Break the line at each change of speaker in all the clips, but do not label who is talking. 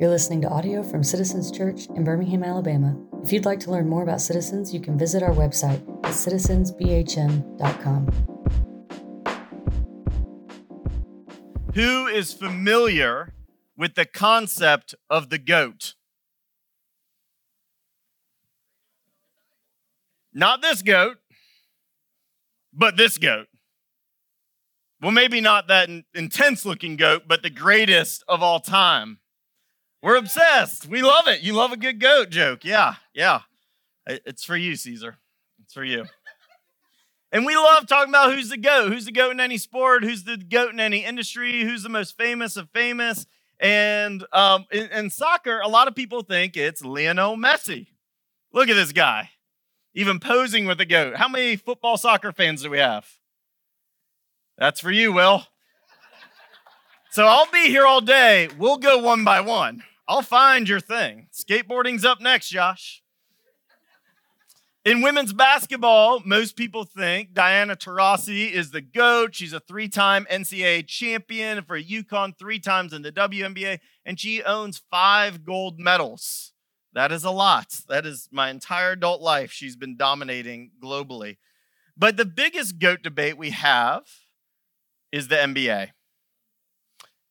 You're listening to audio from Citizens Church in Birmingham, Alabama. If you'd like to learn more about Citizens, you can visit our website at citizensbhm.com.
Who is familiar with the concept of the goat? Not this goat, but this goat. Well, maybe not that intense looking goat, but the greatest of all time. We're obsessed. We love it. You love a good goat joke. Yeah, yeah. It's for you, Caesar. It's for you. And we love talking about who's the GOAT, who's the GOAT in any sport, who's the GOAT in any industry, who's the most famous of famous. And um, in, in soccer, a lot of people think it's Lionel Messi. Look at this guy, even posing with a goat. How many football soccer fans do we have? That's for you, Will. So I'll be here all day. We'll go one by one. I'll find your thing. Skateboarding's up next, Josh. In women's basketball, most people think Diana Taurasi is the GOAT. She's a three time NCAA champion for UConn, three times in the WNBA, and she owns five gold medals. That is a lot. That is my entire adult life. She's been dominating globally. But the biggest GOAT debate we have is the NBA.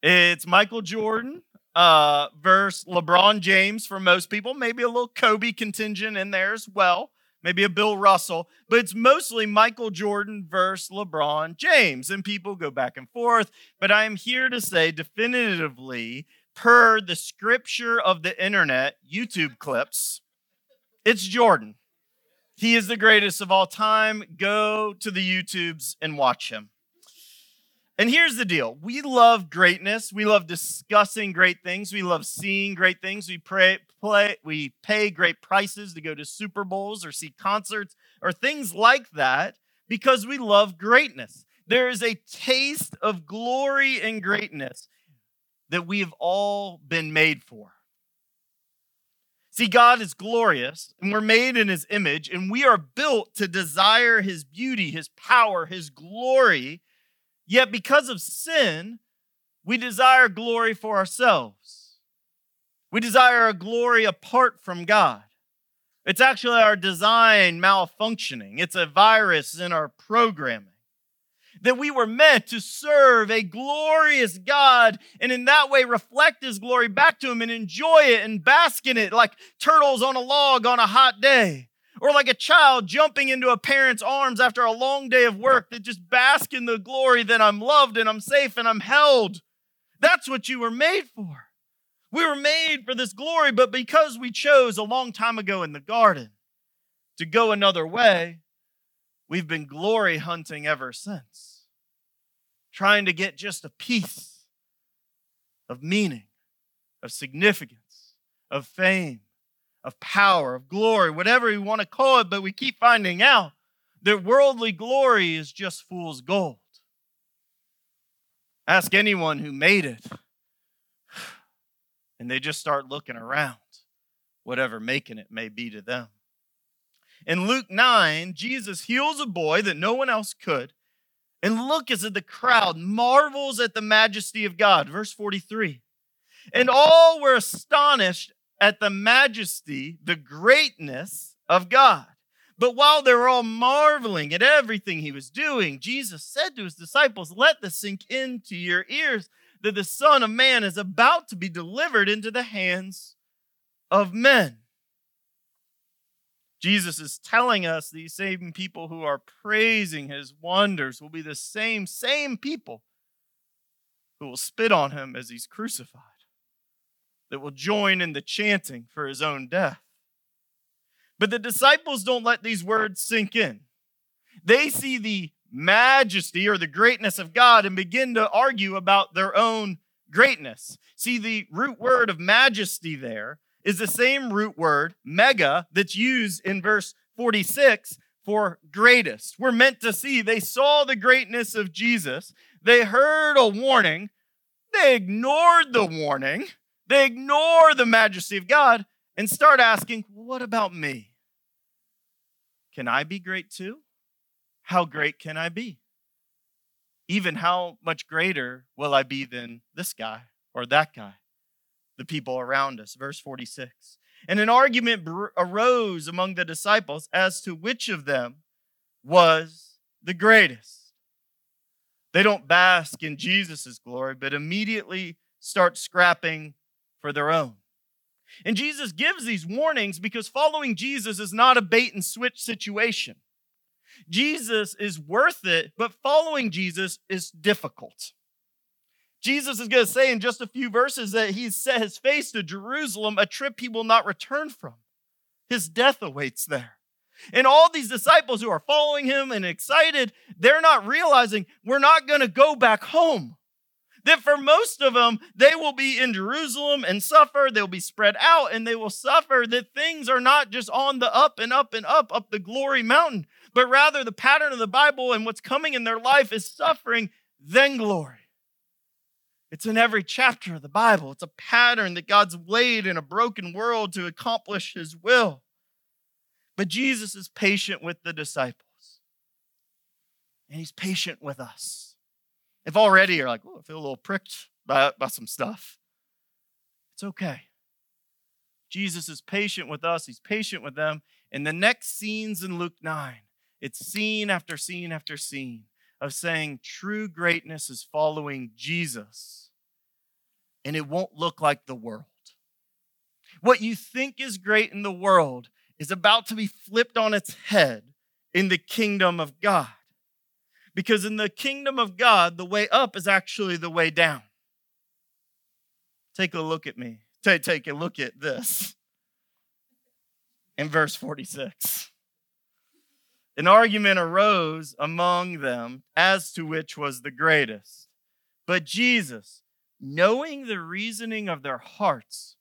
It's Michael Jordan uh, versus LeBron James for most people. Maybe a little Kobe contingent in there as well. Maybe a Bill Russell, but it's mostly Michael Jordan versus LeBron James. And people go back and forth. But I am here to say definitively, per the scripture of the internet, YouTube clips, it's Jordan. He is the greatest of all time. Go to the YouTubes and watch him. And here's the deal we love greatness. We love discussing great things. We love seeing great things. We pray, play, we pay great prices to go to Super Bowls or see concerts or things like that because we love greatness. There is a taste of glory and greatness that we have all been made for. See, God is glorious, and we're made in his image, and we are built to desire his beauty, his power, his glory Yet, because of sin, we desire glory for ourselves. We desire a glory apart from God. It's actually our design malfunctioning, it's a virus in our programming. That we were meant to serve a glorious God and in that way reflect His glory back to Him and enjoy it and bask in it like turtles on a log on a hot day. Or like a child jumping into a parent's arms after a long day of work that just bask in the glory that I'm loved and I'm safe and I'm held. That's what you were made for. We were made for this glory, but because we chose a long time ago in the garden to go another way, we've been glory hunting ever since, trying to get just a piece of meaning, of significance, of fame, of power, of glory, whatever you want to call it, but we keep finding out that worldly glory is just fool's gold. Ask anyone who made it, and they just start looking around, whatever making it may be to them. In Luke 9, Jesus heals a boy that no one else could. And look as the crowd marvels at the majesty of God. Verse 43. And all were astonished at the majesty, the greatness of God. But while they were all marveling at everything he was doing, Jesus said to his disciples, Let this sink into your ears that the Son of Man is about to be delivered into the hands of men. Jesus is telling us these same people who are praising his wonders will be the same, same people who will spit on him as he's crucified that will join in the chanting for his own death. But the disciples don't let these words sink in. They see the majesty or the greatness of God and begin to argue about their own greatness. See, the root word of majesty there is the same root word, mega, that's used in verse 46 for greatest. We're meant to see they saw the greatness of Jesus, they heard a warning, they ignored the warning, they ignore the majesty of God and start asking, What about me? Can I be great too? How great can I be? Even how much greater will I be than this guy or that guy? the people around us. Verse 46. And an argument arose among the disciples as to which of them was the greatest. They don't bask in Jesus' glory, but immediately start scrapping for their own. And Jesus gives these warnings because following Jesus is not a bait and switch situation. Jesus is worth it, but following Jesus is difficult. Jesus is going to say in just a few verses that he's set his face to Jerusalem, a trip he will not return from. His death awaits there. And all these disciples who are following him and excited, they're not realizing we're not going to go back home. That for most of them, they will be in Jerusalem and suffer. They'll be spread out and they will suffer. That things are not just on the up and up and up, up the glory mountain, but rather the pattern of the Bible and what's coming in their life is suffering, then glory. It's in every chapter of the Bible. It's a pattern that God's laid in a broken world to accomplish his will. But Jesus is patient with the disciples, and he's patient with us. If already you're like, oh, I feel a little pricked by, by some stuff, it's okay. Jesus is patient with us, he's patient with them. And the next scenes in Luke 9, it's scene after scene after scene of saying true greatness is following Jesus, and it won't look like the world. What you think is great in the world is about to be flipped on its head in the kingdom of God. Because in the kingdom of God, the way up is actually the way down. Take a look at me. Take, take a look at this in verse 46. An argument arose among them as to which was the greatest. But Jesus, knowing the reasoning of their hearts,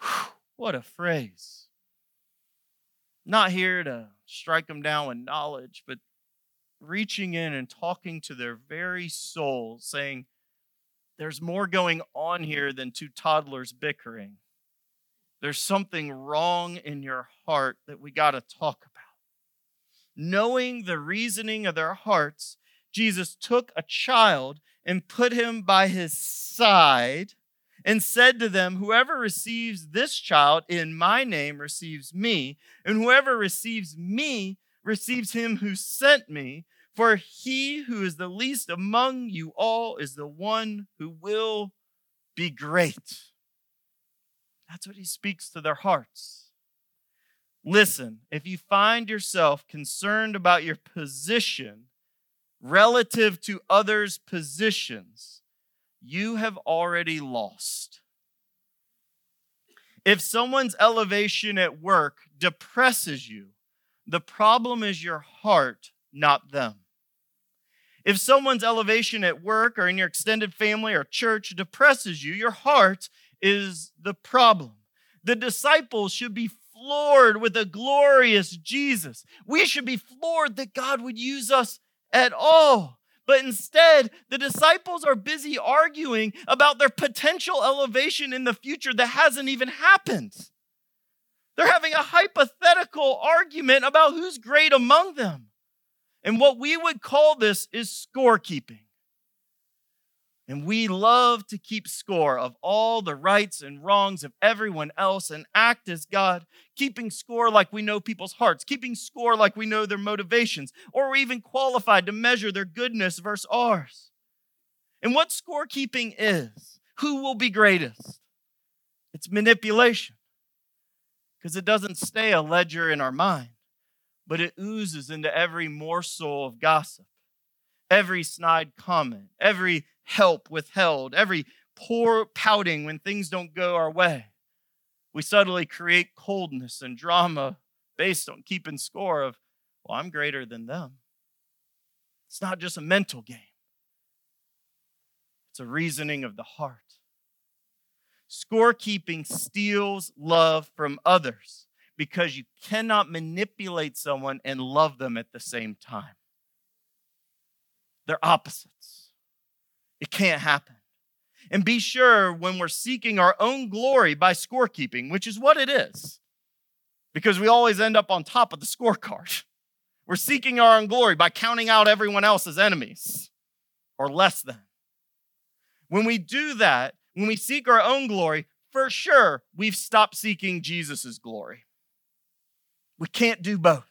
whew, what a phrase. Not here to strike them down with knowledge, but reaching in and talking to their very soul, saying, There's more going on here than two toddlers bickering. There's something wrong in your heart that we got to talk about knowing the reasoning of their hearts, Jesus took a child and put him by his side and said to them, Whoever receives this child in my name receives me, and whoever receives me receives him who sent me. For he who is the least among you all is the one who will be great. That's what he speaks to their hearts. Listen, if you find yourself concerned about your position relative to others' positions, you have already lost. If someone's elevation at work depresses you, the problem is your heart, not them. If someone's elevation at work or in your extended family or church depresses you, your heart is the problem. The disciples should be floored with a glorious Jesus. We should be floored that God would use us at all. But instead, the disciples are busy arguing about their potential elevation in the future that hasn't even happened. They're having a hypothetical argument about who's great among them. And what we would call this is scorekeeping. And we love to keep score of all the rights and wrongs of everyone else and act as God, keeping score like we know people's hearts, keeping score like we know their motivations, or we're even qualified to measure their goodness versus ours. And what scorekeeping is, who will be greatest? It's manipulation because it doesn't stay a ledger in our mind, but it oozes into every morsel of gossip, every snide comment, every help withheld, every poor pouting when things don't go our way. We subtly create coldness and drama based on keeping score of, well, I'm greater than them. It's not just a mental game, it's a reasoning of the heart. Scorekeeping steals love from others because you cannot manipulate someone and love them at the same time. They're opposites. It can't happen. And be sure when we're seeking our own glory by scorekeeping, which is what it is, because we always end up on top of the scorecard. We're seeking our own glory by counting out everyone else's enemies or less than. When we do that, when we seek our own glory, for sure we've stopped seeking Jesus' glory. We can't do both.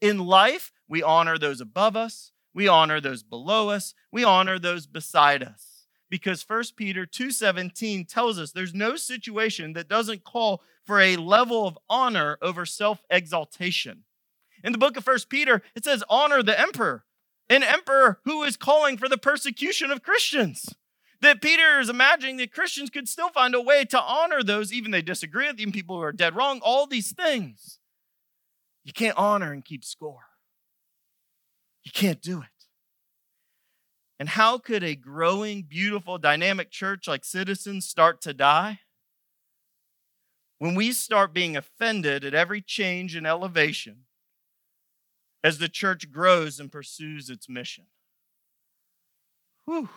In life, we honor those above us, we honor those below us, we honor those beside us. Because 1 Peter 2:17 tells us there's no situation that doesn't call for a level of honor over self-exaltation. In the book of 1 Peter, it says honor the emperor, an emperor who is calling for the persecution of Christians. That Peter is imagining that Christians could still find a way to honor those, even they disagree with, even people who are dead wrong, all these things. You can't honor and keep score. You can't do it. And how could a growing, beautiful, dynamic church like Citizens start to die? When we start being offended at every change and elevation as the church grows and pursues its mission. Whew.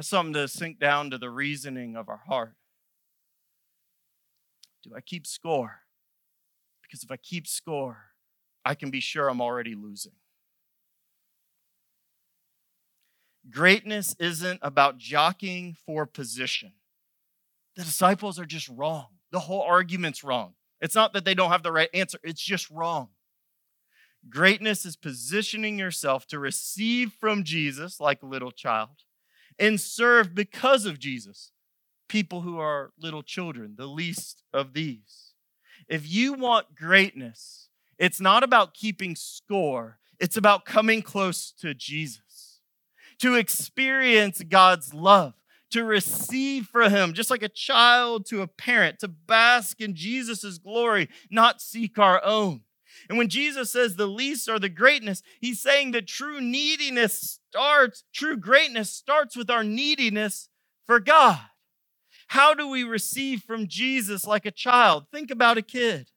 That's something to sink down to the reasoning of our heart. Do I keep score? Because if I keep score, I can be sure I'm already losing. Greatness isn't about jockeying for position. The disciples are just wrong. The whole argument's wrong. It's not that they don't have the right answer, it's just wrong. Greatness is positioning yourself to receive from Jesus like a little child and serve because of Jesus people who are little children, the least of these. If you want greatness, it's not about keeping score, it's about coming close to Jesus, to experience God's love, to receive from Him, just like a child to a parent, to bask in Jesus' glory, not seek our own. And when Jesus says the least are the greatness, he's saying that true neediness starts, true greatness starts with our neediness for God. How do we receive from Jesus like a child? Think about a kid.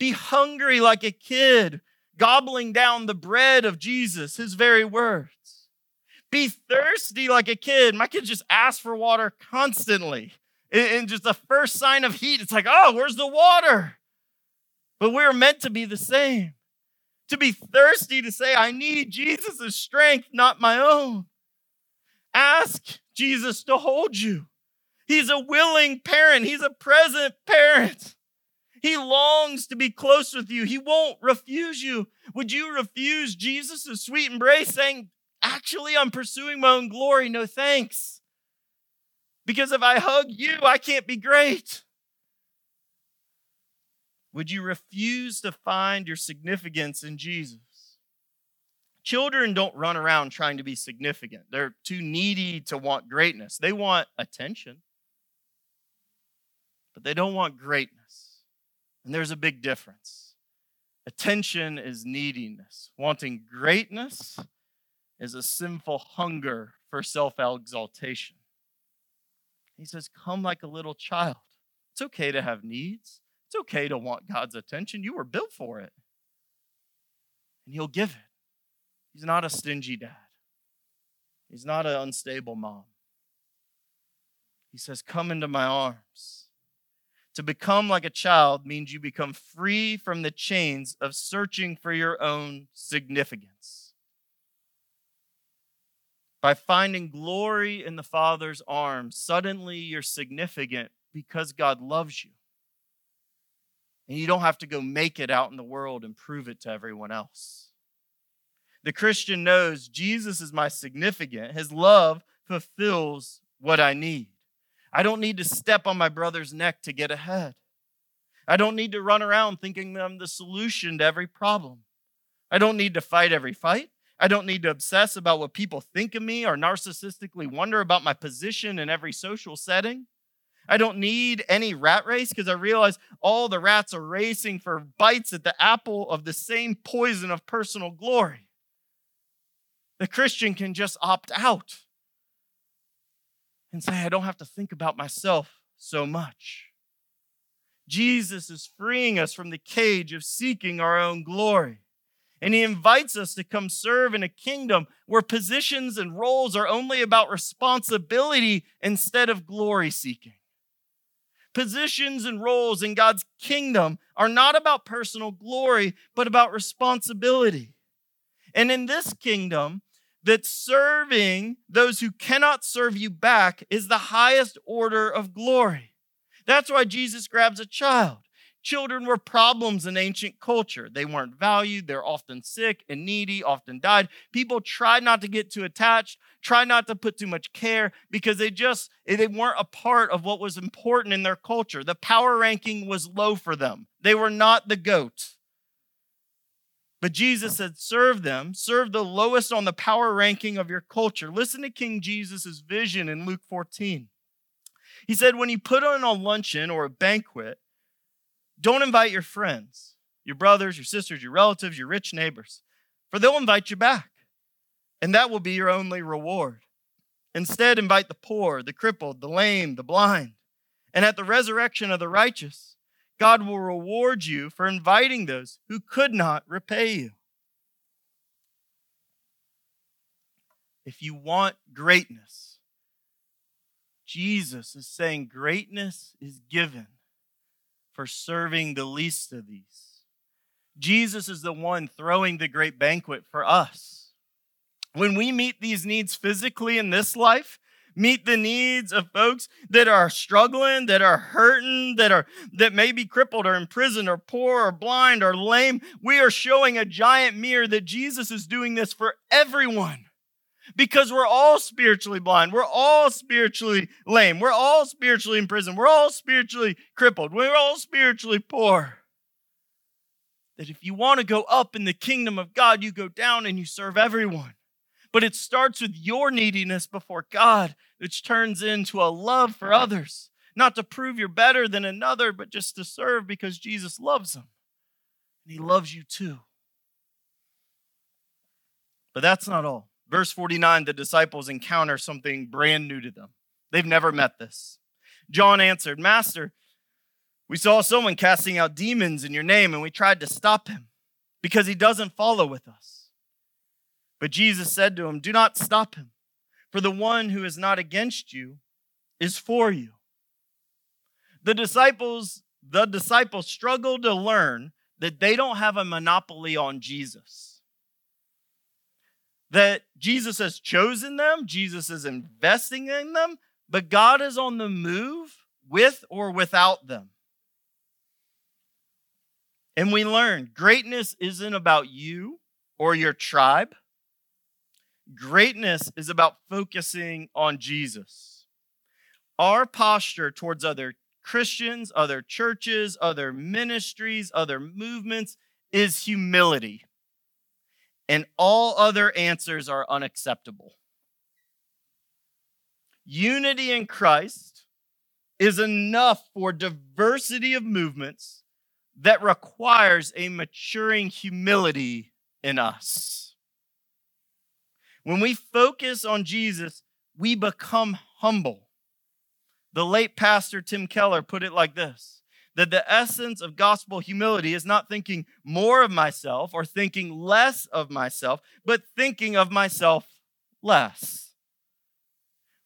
Be hungry like a kid, gobbling down the bread of Jesus, his very words. Be thirsty like a kid. My kids just ask for water constantly. And just the first sign of heat, it's like, oh, where's the water? But we're meant to be the same. To be thirsty to say, I need Jesus' strength, not my own. Ask Jesus to hold you. He's a willing parent, He's a present parent. He longs to be close with you. He won't refuse you. Would you refuse Jesus' sweet embrace, saying, Actually, I'm pursuing my own glory? No thanks. Because if I hug you, I can't be great. Would you refuse to find your significance in Jesus? Children don't run around trying to be significant. They're too needy to want greatness. They want attention, but they don't want greatness. And there's a big difference. Attention is neediness, wanting greatness is a sinful hunger for self exaltation. He says, Come like a little child. It's okay to have needs, it's okay to want God's attention. You were built for it, and He'll give it. He's not a stingy dad, He's not an unstable mom. He says, Come into my arms. To become like a child means you become free from the chains of searching for your own significance. By finding glory in the Father's arms, suddenly you're significant because God loves you. And you don't have to go make it out in the world and prove it to everyone else. The Christian knows Jesus is my significant. His love fulfills what I need. I don't need to step on my brother's neck to get ahead. I don't need to run around thinking I'm the solution to every problem. I don't need to fight every fight. I don't need to obsess about what people think of me or narcissistically wonder about my position in every social setting. I don't need any rat race because I realize all the rats are racing for bites at the apple of the same poison of personal glory. The Christian can just opt out and say, I don't have to think about myself so much. Jesus is freeing us from the cage of seeking our own glory. And he invites us to come serve in a kingdom where positions and roles are only about responsibility instead of glory seeking. Positions and roles in God's kingdom are not about personal glory, but about responsibility. And in this kingdom, that serving those who cannot serve you back is the highest order of glory. That's why Jesus grabs a child. Children were problems in ancient culture. They weren't valued. They're often sick and needy, often died. People tried not to get too attached, tried not to put too much care because they just they weren't a part of what was important in their culture. The power ranking was low for them. They were not the goat. But Jesus said, serve them, serve the lowest on the power ranking of your culture. Listen to King Jesus' vision in Luke 14. He said, when you put on a luncheon or a banquet, don't invite your friends, your brothers, your sisters, your relatives, your rich neighbors, for they'll invite you back, and that will be your only reward. Instead, invite the poor, the crippled, the lame, the blind. And at the resurrection of the righteous, God will reward you for inviting those who could not repay you. If you want greatness, Jesus is saying greatness is given for serving the least of these. Jesus is the one throwing the great banquet for us. When we meet these needs physically in this life, meet the needs of folks that are struggling, that are hurting, that are that may be crippled or in prison or poor or blind or lame, we are showing a giant mirror that Jesus is doing this for everyone because we're all spiritually blind. We're all spiritually lame. We're all spiritually in prison. We're all spiritually crippled. We're all spiritually poor. That if you want to go up in the kingdom of God, you go down and you serve everyone. But it starts with your neediness before God, which turns into a love for others. Not to prove you're better than another, but just to serve because Jesus loves them. And he loves you too. But that's not all. Verse 49 the disciples encounter something brand new to them. They've never met this. John answered, Master, we saw someone casting out demons in your name, and we tried to stop him because he doesn't follow with us. But Jesus said to him, Do not stop him, for the one who is not against you is for you. The disciples, the disciples struggle to learn that they don't have a monopoly on Jesus that Jesus has chosen them, Jesus is investing in them, but God is on the move with or without them. And we learn greatness isn't about you or your tribe. Greatness is about focusing on Jesus. Our posture towards other Christians, other churches, other ministries, other movements is humility and all other answers are unacceptable. Unity in Christ is enough for diversity of movements that requires a maturing humility in us. When we focus on Jesus, we become humble. The late pastor Tim Keller put it like this that the essence of gospel humility is not thinking more of myself or thinking less of myself, but thinking of myself less.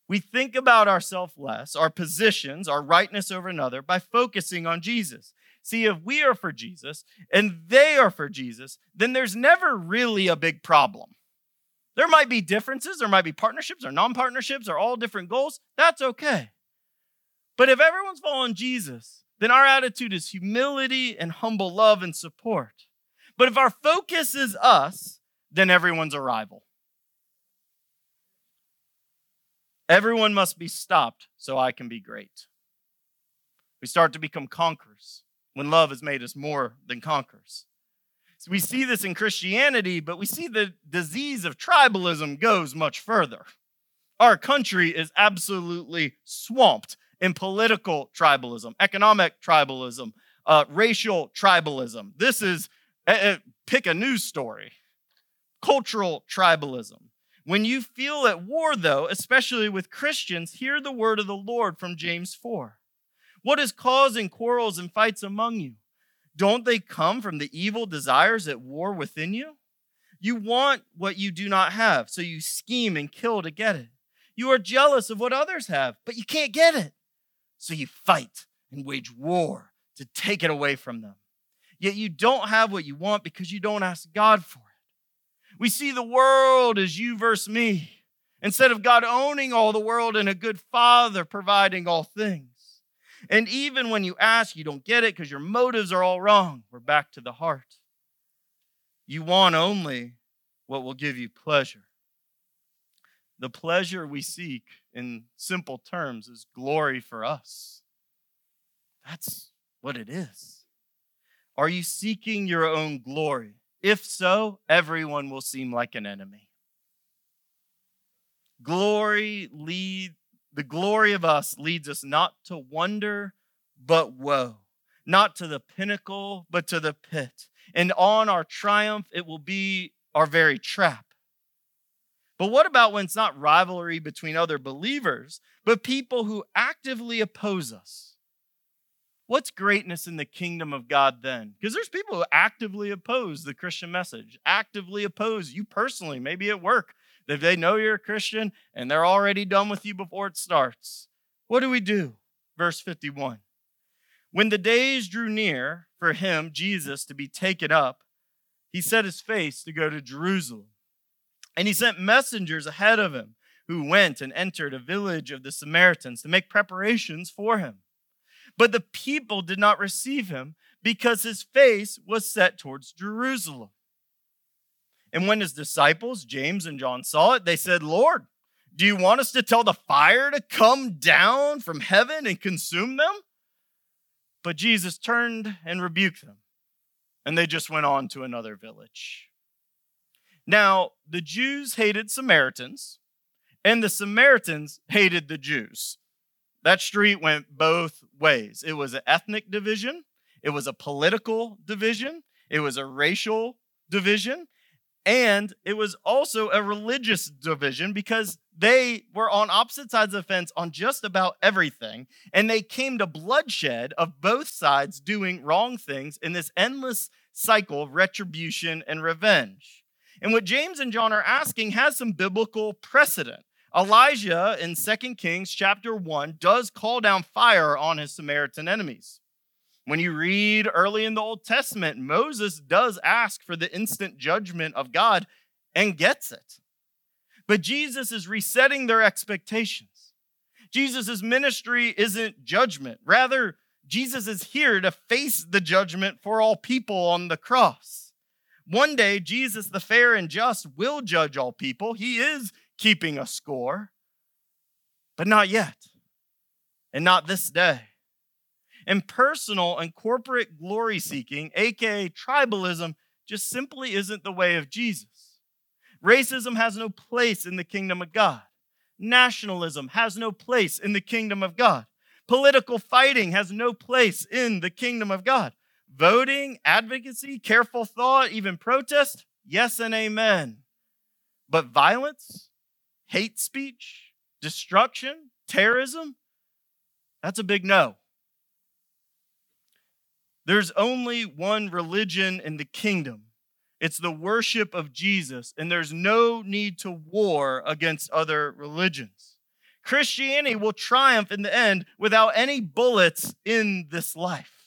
We think about ourselves less, our positions, our rightness over another, by focusing on Jesus. See, if we are for Jesus and they are for Jesus, then there's never really a big problem. There might be differences, there might be partnerships or non partnerships or all different goals. That's okay. But if everyone's following Jesus, then our attitude is humility and humble love and support. But if our focus is us, then everyone's a rival. Everyone must be stopped so I can be great. We start to become conquerors when love has made us more than conquerors. So we see this in Christianity, but we see the disease of tribalism goes much further. Our country is absolutely swamped in political tribalism, economic tribalism, uh, racial tribalism. This is, uh, pick a news story, cultural tribalism. When you feel at war, though, especially with Christians, hear the word of the Lord from James 4. What is causing quarrels and fights among you? Don't they come from the evil desires at war within you? You want what you do not have, so you scheme and kill to get it. You are jealous of what others have, but you can't get it. So you fight and wage war to take it away from them. Yet you don't have what you want because you don't ask God for it. We see the world as you versus me, instead of God owning all the world and a good father providing all things. And even when you ask, you don't get it because your motives are all wrong. We're back to the heart. You want only what will give you pleasure. The pleasure we seek, in simple terms, is glory for us. That's what it is. Are you seeking your own glory? If so, everyone will seem like an enemy. Glory lead the glory of us leads us not to wonder but woe, not to the pinnacle but to the pit. And on our triumph it will be our very trap. But what about when it's not rivalry between other believers, but people who actively oppose us? What's greatness in the kingdom of God then? Because there's people who actively oppose the Christian message, actively oppose you personally, maybe at work. If they know you're a Christian and they're already done with you before it starts, what do we do? Verse 51. When the days drew near for him, Jesus, to be taken up, he set his face to go to Jerusalem. And he sent messengers ahead of him who went and entered a village of the Samaritans to make preparations for him. But the people did not receive him because his face was set towards Jerusalem. And when his disciples, James and John, saw it, they said, Lord, do you want us to tell the fire to come down from heaven and consume them? But Jesus turned and rebuked them, and they just went on to another village. Now, the Jews hated Samaritans, and the Samaritans hated the Jews. That street went both ways. It was an ethnic division, it was a political division, it was a racial division, and it was also a religious division because they were on opposite sides of the fence on just about everything. And they came to bloodshed of both sides doing wrong things in this endless cycle of retribution and revenge. And what James and John are asking has some biblical precedent. Elijah in 2 Kings chapter 1 does call down fire on his Samaritan enemies. When you read early in the Old Testament, Moses does ask for the instant judgment of God and gets it. But Jesus is resetting their expectations. Jesus' ministry isn't judgment. Rather, Jesus is here to face the judgment for all people on the cross. One day, Jesus, the fair and just, will judge all people. He is keeping a score, but not yet, and not this day. And personal and corporate glory seeking, aka tribalism, just simply isn't the way of Jesus. Racism has no place in the kingdom of God. Nationalism has no place in the kingdom of God. Political fighting has no place in the kingdom of God. Voting, advocacy, careful thought, even protest, yes and amen. But violence, hate speech, destruction, terrorism, that's a big no. There's only one religion in the kingdom. It's the worship of Jesus, and there's no need to war against other religions. Christianity will triumph in the end without any bullets in this life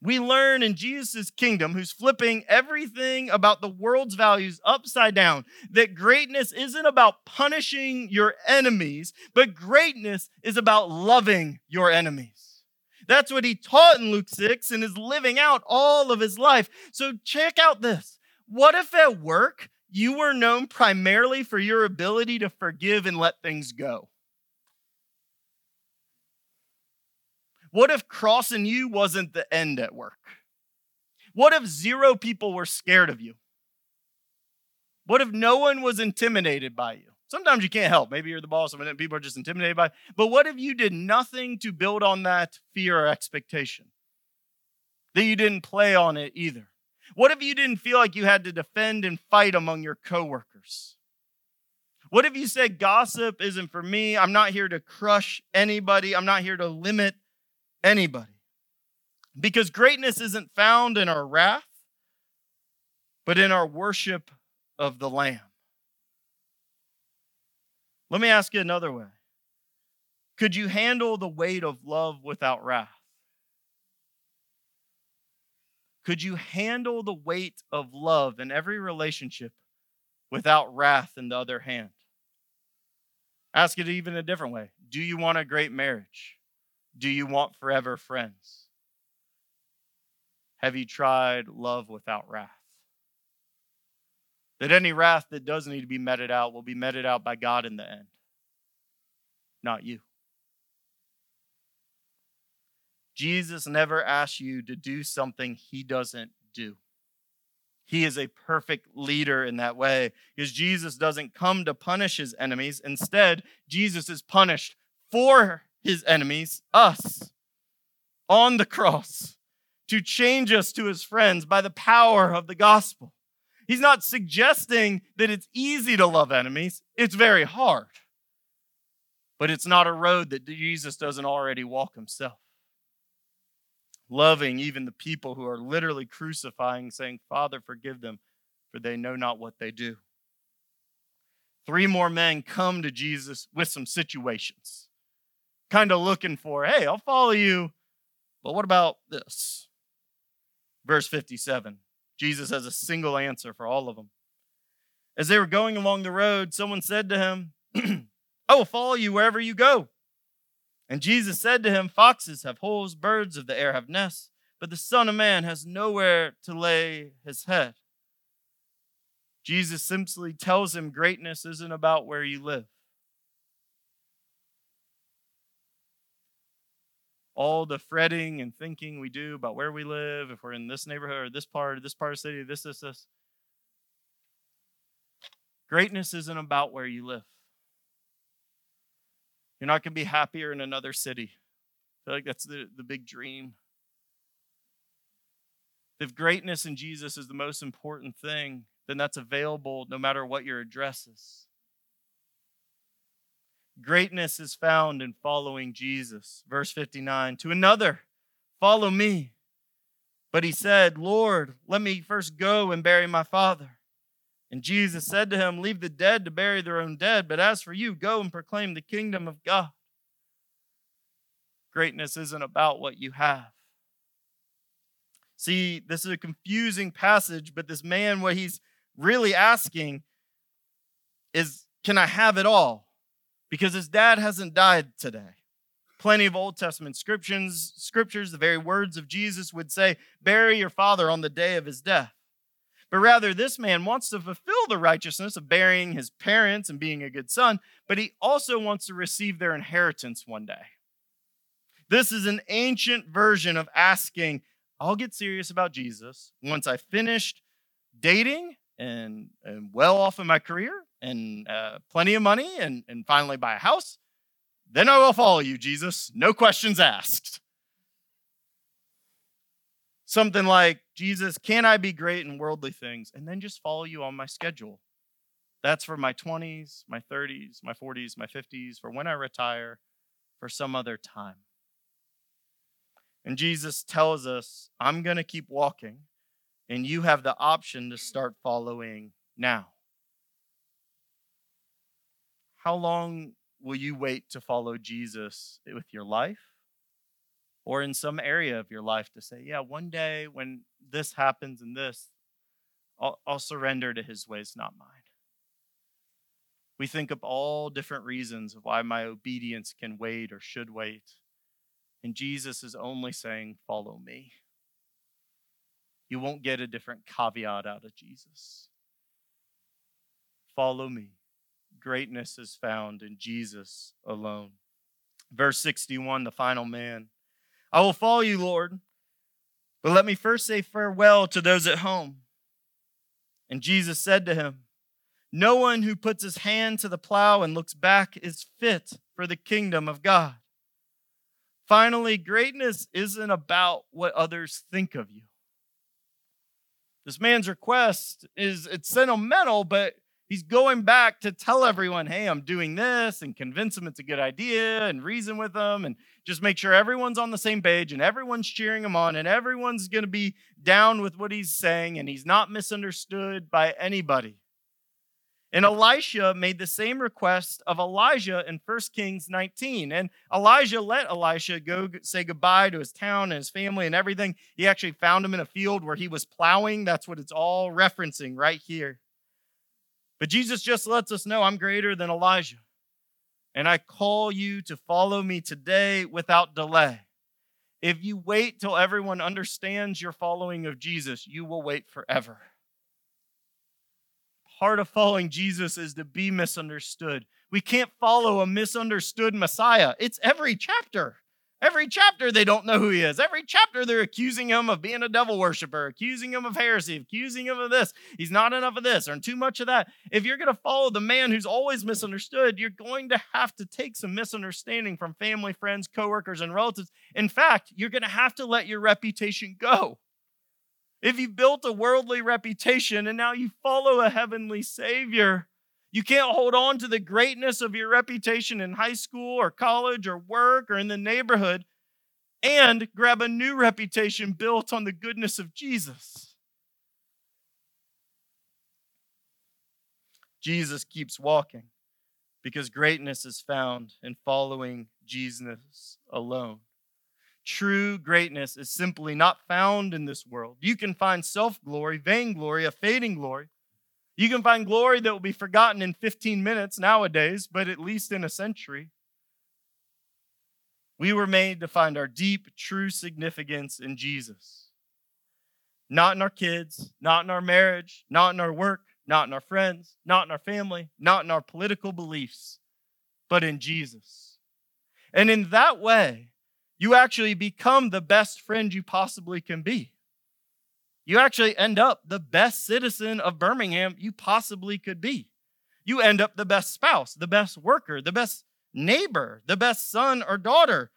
we learn in Jesus' kingdom, who's flipping everything about the world's values upside down, that greatness isn't about punishing your enemies, but greatness is about loving your enemies. That's what he taught in Luke 6 and is living out all of his life. So check out this. What if at work you were known primarily for your ability to forgive and let things go? What if crossing you wasn't the end at work? What if zero people were scared of you? What if no one was intimidated by you? Sometimes you can't help. Maybe you're the boss and people are just intimidated by. But what if you did nothing to build on that fear or expectation? That you didn't play on it either. What if you didn't feel like you had to defend and fight among your coworkers? What if you said gossip isn't for me? I'm not here to crush anybody. I'm not here to limit anybody. Because greatness isn't found in our wrath, but in our worship of the Lamb. Let me ask you another way Could you handle the weight of love without wrath? Could you handle the weight of love in every relationship without wrath in the other hand? Ask it even a different way. Do you want a great marriage? Do you want forever friends? Have you tried love without wrath? That any wrath that does need to be meted out will be meted out by God in the end, not you. Jesus never asks you to do something he doesn't do. He is a perfect leader in that way because Jesus doesn't come to punish his enemies. Instead, Jesus is punished for his enemies, us, on the cross to change us to his friends by the power of the gospel. He's not suggesting that it's easy to love enemies, it's very hard. But it's not a road that Jesus doesn't already walk himself loving even the people who are literally crucifying, saying, Father, forgive them, for they know not what they do. Three more men come to Jesus with some situations, kind of looking for, hey, I'll follow you, but what about this? Verse 57 Jesus has a single answer for all of them. As they were going along the road, someone said to him, I will follow you wherever you go. And Jesus said to him, Foxes have holes, birds of the air have nests, but the Son of Man has nowhere to lay his head. Jesus simply tells him greatness isn't about where you live. All the fretting and thinking we do about where we live, if we're in this neighborhood or this part, or this part of the city, this, this, this. Greatness isn't about where you live. You're not going to be happier in another city. I feel like that's the, the big dream. If greatness in Jesus is the most important thing, then that's available no matter what your address is. Greatness is found in following Jesus. Verse 59 To another, follow me. But he said, Lord, let me first go and bury my father. And Jesus said to him, Leave the dead to bury their own dead, but as for you, go and proclaim the kingdom of God. Greatness isn't about what you have. See, this is a confusing passage, but this man, what he's really asking is, Can I have it all? Because his dad hasn't died today. Plenty of Old Testament scriptures, scriptures, the very words of Jesus would say, Bury your father on the day of his death. But rather, this man wants to fulfill the righteousness of burying his parents and being a good son, but he also wants to receive their inheritance one day. This is an ancient version of asking, I'll get serious about Jesus once I finished dating and, and well off in my career and uh, plenty of money and, and finally buy a house. Then I will follow you, Jesus. No questions asked. Something like, Jesus, can I be great in worldly things? And then just follow you on my schedule. That's for my 20s, my 30s, my 40s, my 50s, for when I retire, for some other time. And Jesus tells us, I'm going to keep walking, and you have the option to start following now. How long will you wait to follow Jesus with your life? or in some area of your life to say, yeah, one day when this happens and this, I'll, I'll surrender to his ways, not mine. We think of all different reasons of why my obedience can wait or should wait. And Jesus is only saying, Follow me. You won't get a different caveat out of Jesus. Follow me. Greatness is found in Jesus alone. Verse 61, the final man. I will follow you, Lord. But let me first say farewell to those at home. And Jesus said to him, No one who puts his hand to the plow and looks back is fit for the kingdom of God. Finally, greatness isn't about what others think of you. This man's request is it's sentimental, but he's going back to tell everyone, hey, I'm doing this and convince them it's a good idea and reason with them and just make sure everyone's on the same page and everyone's cheering him on and everyone's going to be down with what he's saying and he's not misunderstood by anybody. And Elisha made the same request of Elijah in 1 Kings 19. And Elijah let Elisha go say goodbye to his town and his family and everything. He actually found him in a field where he was plowing. That's what it's all referencing right here. But Jesus just lets us know I'm greater than Elijah. And I call you to follow me today without delay. If you wait till everyone understands your following of Jesus, you will wait forever part of following Jesus is to be misunderstood. We can't follow a misunderstood Messiah. It's every chapter. Every chapter they don't know who he is. Every chapter they're accusing him of being a devil worshiper, accusing him of heresy, accusing him of this. He's not enough of this or too much of that. If you're going to follow the man who's always misunderstood, you're going to have to take some misunderstanding from family, friends, coworkers, and relatives. In fact, you're going to have to let your reputation go. If you built a worldly reputation and now you follow a heavenly Savior, you can't hold on to the greatness of your reputation in high school or college or work or in the neighborhood and grab a new reputation built on the goodness of Jesus. Jesus keeps walking because greatness is found in following Jesus alone. True greatness is simply not found in this world. You can find self glory, vainglory, a fading glory. You can find glory that will be forgotten in 15 minutes nowadays, but at least in a century. We were made to find our deep, true significance in Jesus. Not in our kids, not in our marriage, not in our work, not in our friends, not in our family, not in our political beliefs, but in Jesus. And in that way, you actually become the best friend you possibly can be. You actually end up the best citizen of Birmingham you possibly could be. You end up the best spouse, the best worker, the best neighbor, the best son or daughter.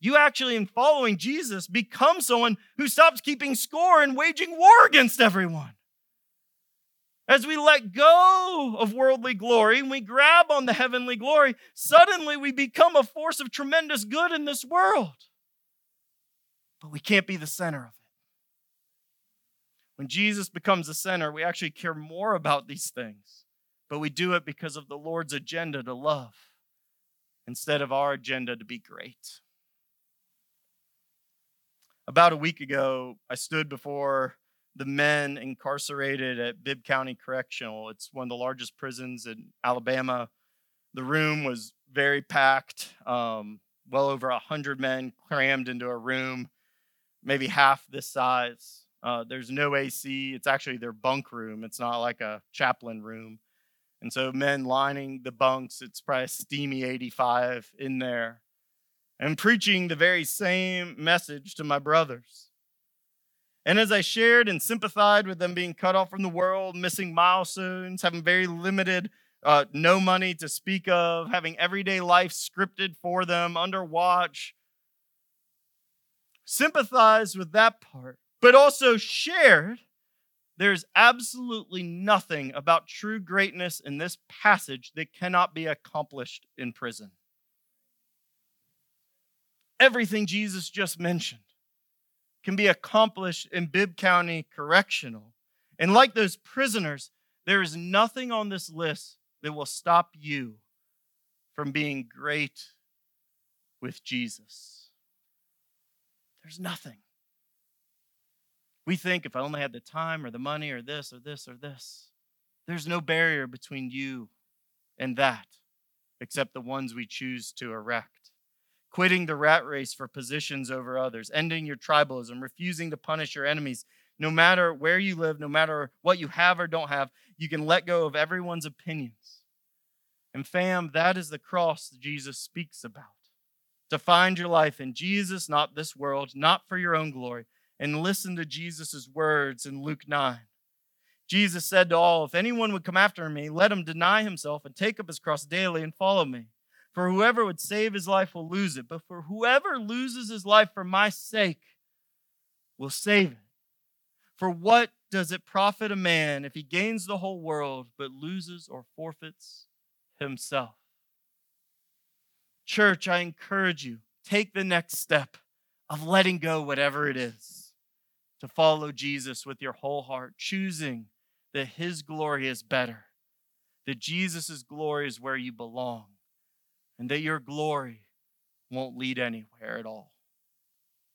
You actually, in following Jesus, become someone who stops keeping score and waging war against everyone. As we let go of worldly glory and we grab on the heavenly glory, suddenly we become a force of tremendous good in this world. But we can't be the center of it. When Jesus becomes the center, we actually care more about these things, but we do it because of the Lord's agenda to love instead of our agenda to be great. About a week ago, I stood before the men incarcerated at Bibb County Correctional. It's one of the largest prisons in Alabama. The room was very packed, um, well over 100 men crammed into a room, maybe half this size. Uh, there's no AC. It's actually their bunk room, it's not like a chaplain room. And so, men lining the bunks, it's probably steamy 85 in there. And preaching the very same message to my brothers. And as I shared and sympathized with them being cut off from the world, missing milestones, having very limited, uh, no money to speak of, having everyday life scripted for them, under watch, sympathized with that part, but also shared there's absolutely nothing about true greatness in this passage that cannot be accomplished in prison. Everything Jesus just mentioned can be accomplished in Bibb County Correctional. And like those prisoners, there is nothing on this list that will stop you from being great with Jesus. There's nothing. We think if I only had the time or the money or this or this or this, there's no barrier between you and that except the ones we choose to erect quitting the rat race for positions over others, ending your tribalism, refusing to punish your enemies. No matter where you live, no matter what you have or don't have, you can let go of everyone's opinions. And fam, that is the cross Jesus speaks about. To find your life in Jesus, not this world, not for your own glory. And listen to Jesus' words in Luke 9. Jesus said to all, If anyone would come after me, let him deny himself and take up his cross daily and follow me. For whoever would save his life will lose it, but for whoever loses his life for my sake will save it. For what does it profit a man if he gains the whole world but loses or forfeits himself? Church, I encourage you, take the next step of letting go whatever it is to follow Jesus with your whole heart, choosing that his glory is better that Jesus' glory is where you belong and that your glory won't lead anywhere at all.